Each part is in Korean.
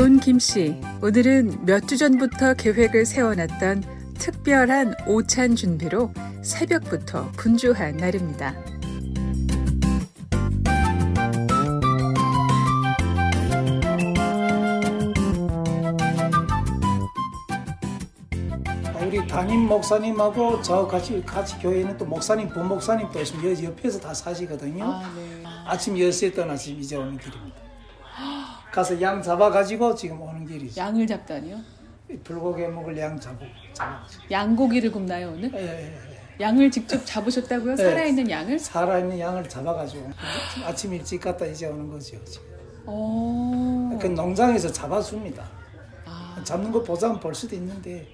존 김씨, 오늘은 몇 주 전부터 계획을 세워놨던 특별한 오찬 준비로 새벽부터 분주한 날입니다. 우리 담임 목사님하고 저 같이 같이 교회 있는 또 목사님 부목사님 또 여- 옆에서 다 사시거든요. 아, 네. 아침 10시에 떠나서 지금 이제 오는 길입니다. 가서 양 잡아가지고 지금 오는 길이죠. 양을 잡다니요? 불고기 먹을 양 잡고 잡아. 양고기를 굽나요 오늘? 예, 예, 예. 양을 직접 잡으셨다고요? 네. 살아있는 양을? 살아있는 양을 잡아가지고 아침 일찍 갔다 이제 오는 거죠. 오. 그 농장에서 잡아줍니다. 아, 잡는 거 보자면 볼 수도 있는데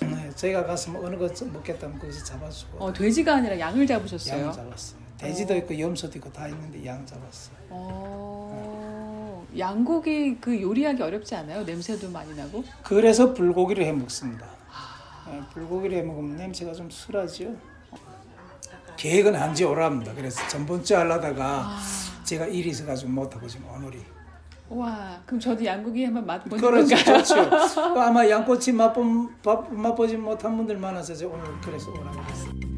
네, 저희가 가서 뭐 어느 거 먹겠다면 거기서 잡아주고 어, 돼지가 아니라 양을 잡으셨어요? 양 잡았어요. 돼지도 있고 염소도 있고 다 있는데 양 잡았어요. 어, 양고기 그 요리하기 어렵지 않아요? 냄새도 많이 나고? 그래서 불고기를 해 먹습니다. 네, 불고기를 해 먹으면 냄새가 좀 술하죠. 계획은 한 지 오랍니다. 그래서 전번주 하려다가 제가 일이 있어가지고 못하고 지금 오늘이. 와, 그럼 저도 양고기 한번 맛보는 그렇죠, 건가요? 좋죠. 아마 양꼬치 맛보, 맛- 맛보지 못한 분들 많아서 오늘 그래서 오라고 했어요.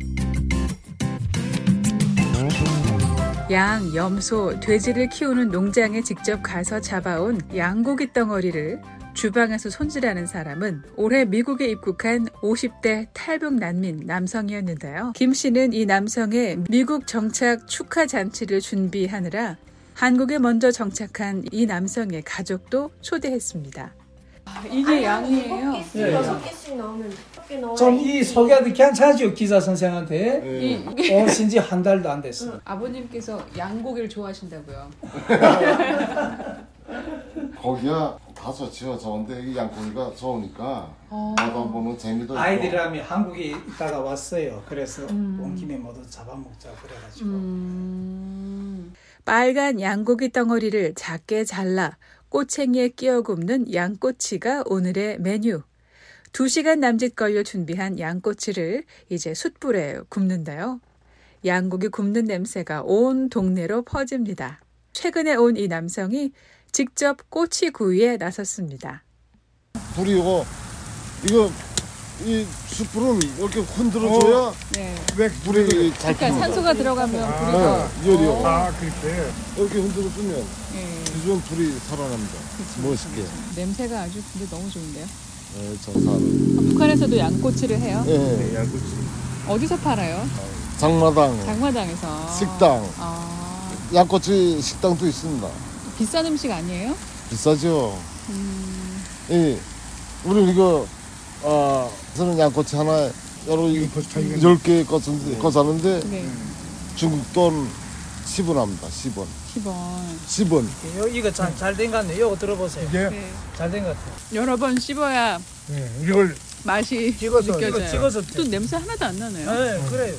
양, 염소, 돼지를 키우는 농장에 직접 가서 잡아온 양고기 덩어리를 주방에서 손질하는 사람은 올해 미국에 입국한 50대 탈북 난민 남성이었는데요. 김 씨는 이 남성의 미국 정착 축하 잔치를 준비하느라 한국에 먼저 정착한 이 남성의 가족도 초대했습니다. 아, 이게 양이에요? 예, 여섯 개씩 넣으면 몇개 넣어야 좀이 소개도 괜찮죠 기자 선생한테 이, 이게 오신 지 한 달도 안 됐어 요. 아버님께서 양고기를 좋아하신다고요? 거기야 다 좋지요. 좋은데 이 양고기가 좋으니까 어. 받아보는 재미도 있고. 아이들이라면 한국에 있다가 왔어요. 그래서 온 김에 모두 잡아먹자 그래가지고 음. 빨간 양고기 덩어리를 작게 잘라 꼬챙이에 끼어 굽는 양꼬치가 오늘의 메뉴. 2시간 남짓 걸려 준비한 양꼬치를 이제 숯불에 굽는데요. 양고기 굽는 냄새가 온 동네로 퍼집니다. 최근에 온 이 남성이 직접 꼬치 구이에 나섰습니다. 불이 이거 이거 이 숯불은 이렇게 흔들어줘야 네. 불이 잘 그러니까 핍니다. 산소가 들어가면 불이가 네, 열이요. 어. 아 그렇게 이렇게 흔들어주면 네. 주변 불이 살아납니다. 멋있게. 냄새가 아주 근데 너무 좋은데요. 네, 정사는. 아, 북한에서도 양꼬치를 해요? 예, 네, 양꼬치 어디서 팔아요? 장마당, 장마당에서. 식당, 아, 양꼬치 식당도 있습니다. 비싼 음식 아니에요? 비싸죠. 음, 예, 우리 이거 아 저는 양꼬치 하나 여러 벌써 자기가 열개 거쳤는데 거사는데 네. 중국 돈 10원 합니다. 10원. 10원. 10원. 요 이거 잘된 것 같네요. 이거 들어보세요. 이게 네. 잘 된 것 같아요. 여러 번 씹어야 네, 이걸 맛이 찍어서 느껴져요. 이거 찍어서 또 냄새 하나도 안 나네요. 네, 그래요.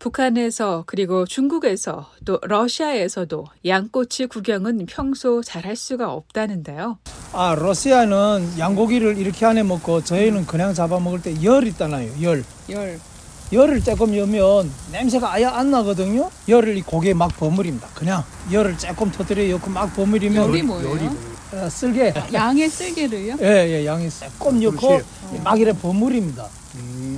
북한에서 그리고 중국에서 또 러시아에서도 양꼬치 구경은 평소 잘할 수가 없다는데요. 아 러시아는 양고기를 이렇게 안에 먹고 저희는 그냥 잡아 먹을 때 열 있잖아요. 열. 열. 열을 조금 여면 냄새가 아예 안 나거든요. 열을 이 고기에 막 버무립니다. 그냥 열을 조금 터뜨려 넣고 막 버무리면 열이 뭐예요? 어, 쓸개. 양의 쓸개를요? 예, 예, 양이 조금 넣고. 막 이래 버무립니다.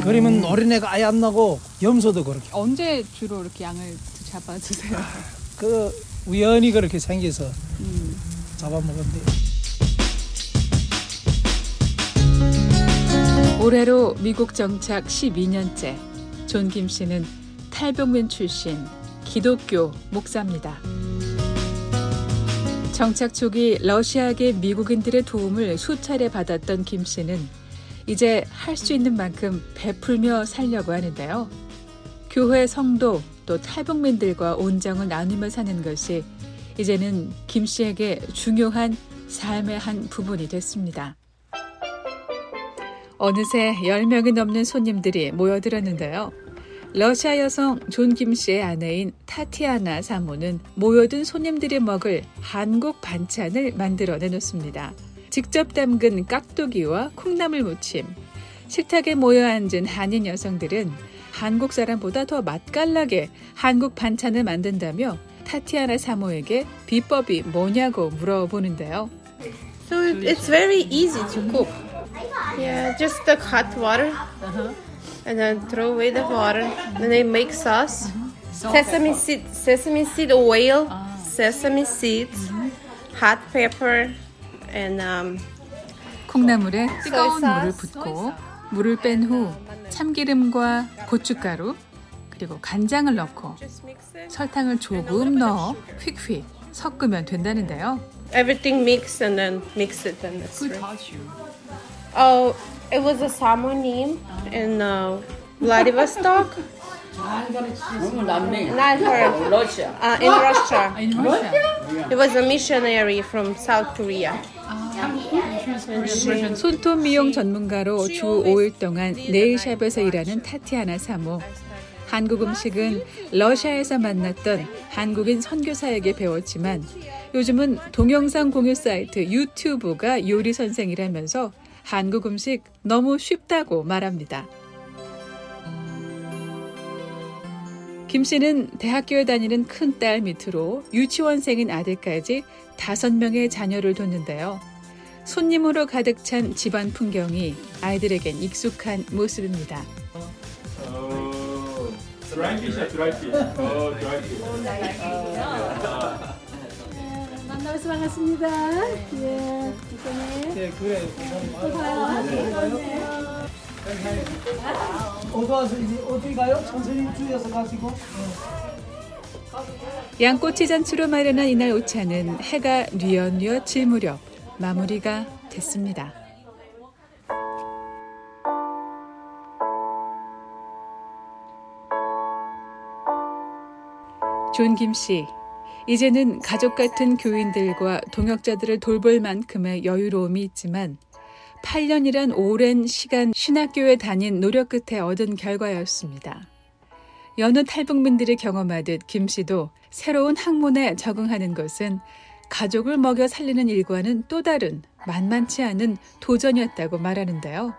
그러면 노린내가 아예 안 나고 염소도 그렇게. 언제 주로 이렇게 양을 잡아 드세요? 그 우연히 그렇게 생겨서 음. 잡아먹었는데 올해로 미국 정착 12년째 존 김 씨는 탈북민 출신 기독교 목사입니다. 정착 초기 러시아계 미국인들의 도움을 수차례 받았던 김 씨는 이제 할 수 있는 만큼 베풀며 살려고 하는데요. 교회 성도 또 탈북민들과 온정을 나누며 사는 것이 이제는 김 씨에게 중요한 삶의 한 부분이 됐습니다. 어느새 10명이 넘는 손님들이 모여들었는데요. 러시아 여성 존 김 씨의 아내인 타티아나 사모는 모여든 손님들이 먹을 한국 반찬을 만들어 내놓습니다. 직접 담근 깍두기와 콩나물 무침. 식탁에 모여 앉은 한인 여성들은 한국 사람보다 더 맛깔나게 한국 반찬을 만든다며 타티아나 사모에게 비법이 뭐냐고 물어보는데요. So it, it's very easy to cook. Yeah, just the hot water, and then throw away the water. Then they make sauce. Sesame seed, sesame seed oil, sesame seeds, hot pepper, um, 콩나물에 뜨거운. 물을 붓고 물을 뺀 후 참기름과 고춧가루 그리고 간장을 넣고 mix. 설탕을 조금 넣어 휙휙 섞으면 된다는데요. Everything mixed and then mix it and it's Who taught you? Oh, it was a samonim in uh, Vladivostok. Not her. Russia. Uh, in Russia. In Russia. He was a missionary from South Korea. 손톱 미용 전문가로 주 5일 동안 네일샵에서 일하는 타티아나 사모. 한국 음식은 러시아에서 만났던 한국인 선교사에게 배웠지만 요즘은 동영상 공유 사이트 유튜브가 요리 선생이라면서 한국 음식 너무 쉽다고 말합니다. 김 씨는 대학교에 다니는 큰 딸 밑으로 유치원생인 아들까지 다섯 명의 자녀를 뒀는데요. 손님으로 가득 찬 집안 풍경이 아이들에겐 익숙한 모습입니다. 반갑습니다. 예, 이번에 네, 그래. 어디 와서 이제 어디 가요? 선생님 주여서 가시고. 양꼬치 잔치로 마련한 이날 오차는 해가 뉘엿뉘엿 질 무렵 마무리가 됐습니다. 존 김 씨, 이제는 가족 같은 교인들과 동역자들을 돌볼 만큼의 여유로움이 있지만 8년이란 오랜 시간 신학교에 다닌 노력 끝에 얻은 결과였습니다. 여느 탈북민들이 경험하듯 김 씨도 새로운 학문에 적응하는 것은 가족을 먹여 살리는 일과는 또 다른 만만치 않은 도전이었다고 말하는데요.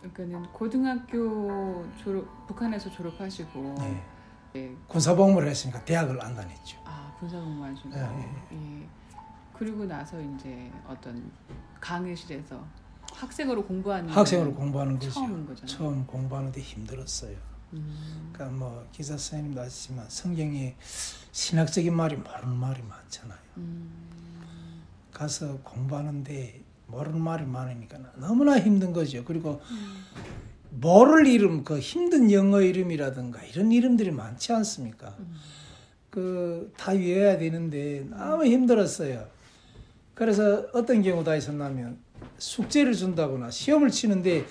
그러니까는 고등학교 졸업 북한에서 졸업하시고 네. 예. 군사복무를 했으니까 대학을 안 다녔죠. 아 군사복무 하시고 예, 예. 그리고 나서 이제 어떤 강의실에서 학생으로 공부하는 학생으로 건 공부하는 거죠. 거잖아요. 처음 공부하는데 힘들었어요. 음. 그러니까 뭐 기사 선생님도 아시지만 성경에 신학적인 말이 모르는 말이 많잖아요. 음. 가서 공부하는데 모르는 말이 많으니까 너무나 힘든 거죠. 그리고 모를 이름, 그 힘든 영어 이름이라든가 이런 이름들이 많지 않습니까? 그 다 외워야 되는데 너무 힘들었어요. 그래서 어떤 경우가 있었냐면 숙제를 준다거나 시험을 치는데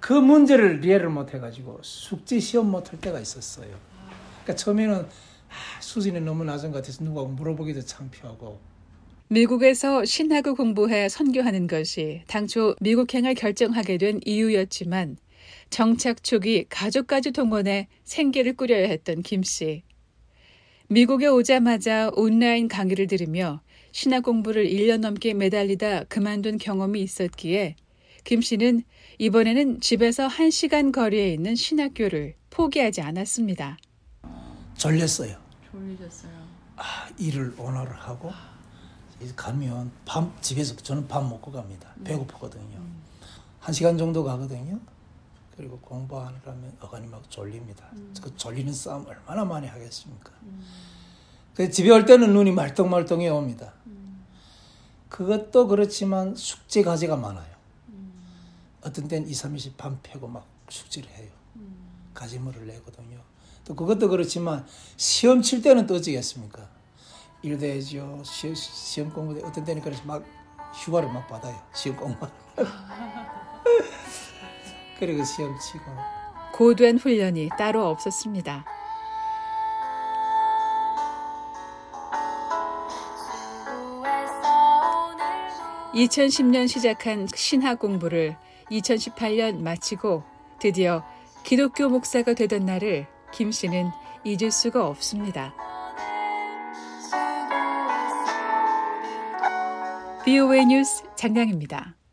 그 문제를 이해를 못 해가지고 숙제 시험 못 할 때가 있었어요. 그러니까 처음에는 아, 수준이 너무 낮은 것 같아서 누가 물어보기도 창피하고 미국에서 신학을 공부해 선교하는 것이 당초 미국행을 결정하게 된 이유였지만 정착 초기 가족까지 동원해 생계를 꾸려야 했던 김 씨. 미국에 오자마자 온라인 강의를 들으며 신학 공부를 1년 넘게 매달리다 그만둔 경험이 있었기에 김 씨는 이번에는 집에서 1시간 거리에 있는 신학교를 포기하지 않았습니다. 졸렸어요. 졸리셨어요. 아, 일을 오늘 하고 가면 밤 집에서 저는 밥 먹고 갑니다. 배고프거든요. 한 시간 정도 가거든요. 그리고 공부하느라면 어간이 막 졸립니다. 그 졸리는 싸움 얼마나 많이 하겠습니까? 그 집에 올 때는 눈이 말똥말똥해 옵니다. 그것도 그렇지만 숙제 과제가 많아요. 어떤 때는 2, 3일씩 밤 패고 막 숙제를 해요. 과제물을 내거든요. 또 그것도 그렇지만 시험 칠 때는 또 어찌겠습니까? 일돼야죠. 시험, 시험 공부 때 어떤 때는 그래서 막 휴가를 막 받아요. 시험 공부. 그리고 시험 치고. 고된 훈련이 따로 없었습니다. (2010년) 시작한 신학 공부를 (2018년) 마치고 드디어 기독교 목사가 되던 날을 김 씨는 잊을 수가 없습니다. BOA 뉴스 장강입니다.